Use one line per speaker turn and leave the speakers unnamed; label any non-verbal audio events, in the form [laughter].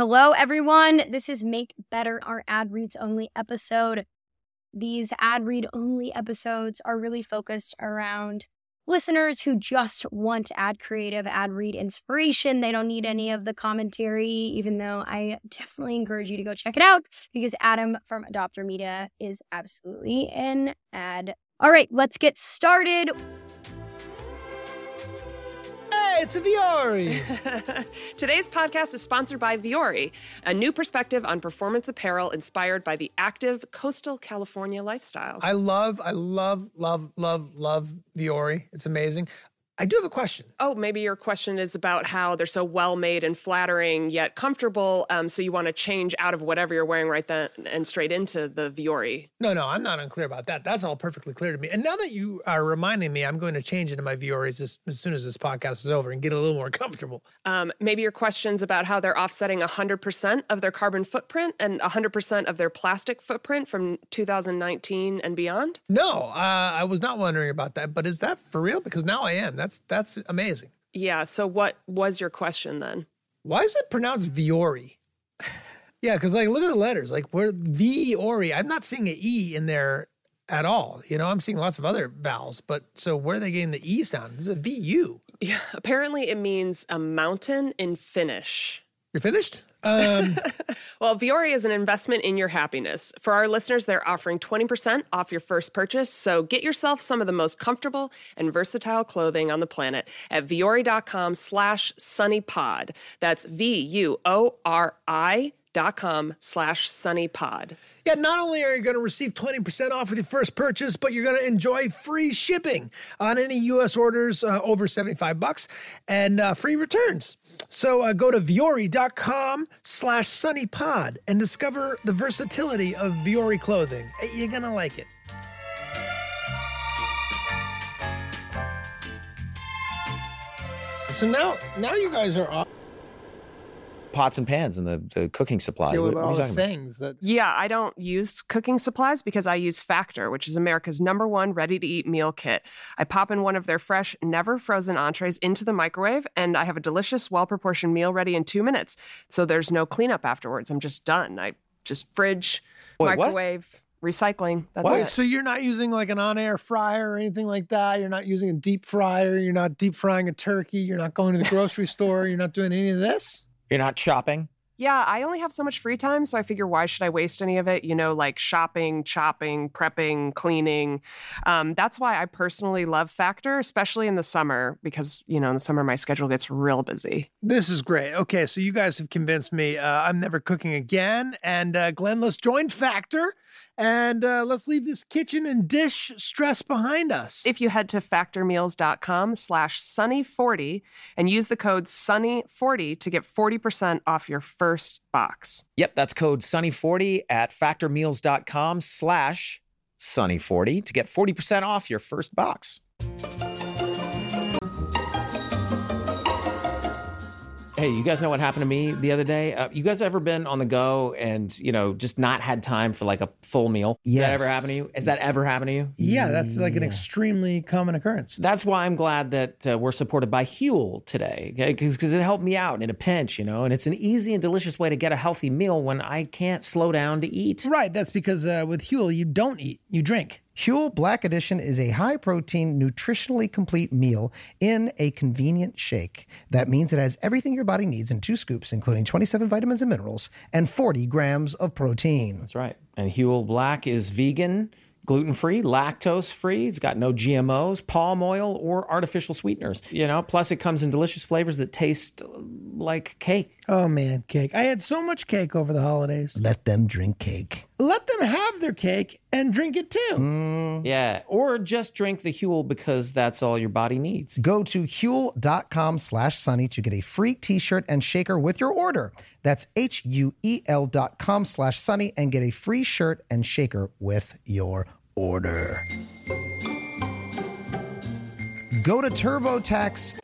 Hello, everyone. This is Make Better, our ad reads only episode. These ad read only episodes are really focused around listeners who just want ad creative, ad read inspiration. They don't need any of the commentary, even though I definitely encourage you to go check it out because Adam from Adopter Media is absolutely an ad. All right, let's get started.
It's a Vuori. [laughs]
Today's podcast is sponsored by Vuori, a new perspective on performance apparel inspired by the active coastal California lifestyle.
I love, I love, love, love, love Vuori. It's amazing. I do have a question.
Oh, maybe your question is about how they're so well made and flattering yet comfortable. Um, so you want to change out of whatever you're wearing right then and straight into the Vuori.
No, no, I'm not unclear about that. That's all perfectly clear to me. And now that you are reminding me, I'm going to change into my Vuoris as, as soon as this podcast is over and get a little more [laughs] comfortable.
Um, maybe your question's about how they're offsetting 100% of their carbon footprint and 100% of their plastic footprint from 2019 and beyond.
No, uh, I was not wondering about that. But is that for real? Because now I am. That's that's amazing.
Yeah. So what was your question then?
Why is it pronounced Vuori? [sighs] yeah, because like look at the letters. Like we're Vuori. I'm not seeing an E in there at all. You know, I'm seeing lots of other vowels, but so where are they getting the E sound? This is a VU.
Yeah. Apparently, it means a mountain in Finnish.
You're finished? Um, [laughs]
Well, Vuori is an investment in your happiness. For our listeners, they're offering 20% off your first purchase. So get yourself some of the most comfortable and versatile clothing on the planet at vuori.com slash sunnypod. That's V-U-O-R-I dot com slash sunnypod.
yeah, not only are you going to receive 20% off with your first purchase, but you're going to enjoy free shipping on any U.S. orders uh, over 75 bucks and uh, free returns. So uh, go to vuori.com slash sunnypod and discover the versatility of Vuori clothing. Uh, You're going to like it. So now, now you guys are off.
Pots and pans and the, the cooking supplies.
What
What-
about
what are
all the
talking about?
things that
Yeah, I don't use cooking supplies because I use Factor, which is America's number one ready to eat meal kit. I pop in one of their fresh, never frozen entrees into the microwave, and I have a delicious, well proportioned meal ready in two minutes. So there's no cleanup afterwards. I'm just done. I just fridge,
Wait, what?
microwave, recycling. That's
What?
Wait,
it.
so you're not using like an on-air fryer or anything like that? You're not using a deep fryer. You're not deep frying a turkey. You're not going to the grocery store. You're not doing any of this.
You're not shopping?
Yeah, I only have so much free time, so I figure why should I waste any of it? You know, like shopping, chopping, prepping, cleaning. Um, that's why I personally love Factor, especially in the summer, because you know in the summer my schedule gets real busy.
This is great. Okay, so you guys have convinced me. Uh, I'm never cooking again. And uh, Glenn, let's join Factor, and uh, let's leave this kitchen and dish stress behind us.
If you head to factormeals.com slash sunny40 and use the code sunny40 to get 40% off your first box.
Yep, that's code Sunny40 at factormeals.com slash Sunny40 to get 40% off your first box. Hey, you guys know what happened to me the other day? Uh, you guys ever been on the go and, you know, just not had time for like a full meal? Has that ever
Yes.
happened to you? Has that ever happened to you?
yeah, that's like an
Yeah.
extremely common occurrence.
That's why I'm glad that uh, we're supported by Huel today, because it helped me out in a pinch, you know, and it's an easy and delicious way to get a healthy meal when I can't slow down to eat.
Right. That's because uh, with Huel, you don't eat, you drink.
Huel Black Edition is a high protein, nutritionally complete meal in a convenient shake. That means it has everything your body needs in two scoops, including 27 vitamins and minerals and 40 grams of protein.
That's right. And Huel Black is vegan, gluten free, lactose free. It's got no GMOs, palm oil, or artificial sweeteners. You know, plus it comes in delicious flavors that taste like cake.
Oh man, cake. I had so much cake over the holidays.
Let them drink cake.
Let them have their cake and drink it too. Mm.
Yeah. Or just drink the Huel because that's all your body needs.
Go to huel.com slash sunny to get a free t-shirt and shaker with your order. That's H-U-E-L dot com slash sunny and get a free shirt and shaker with your order. Go to TurboTax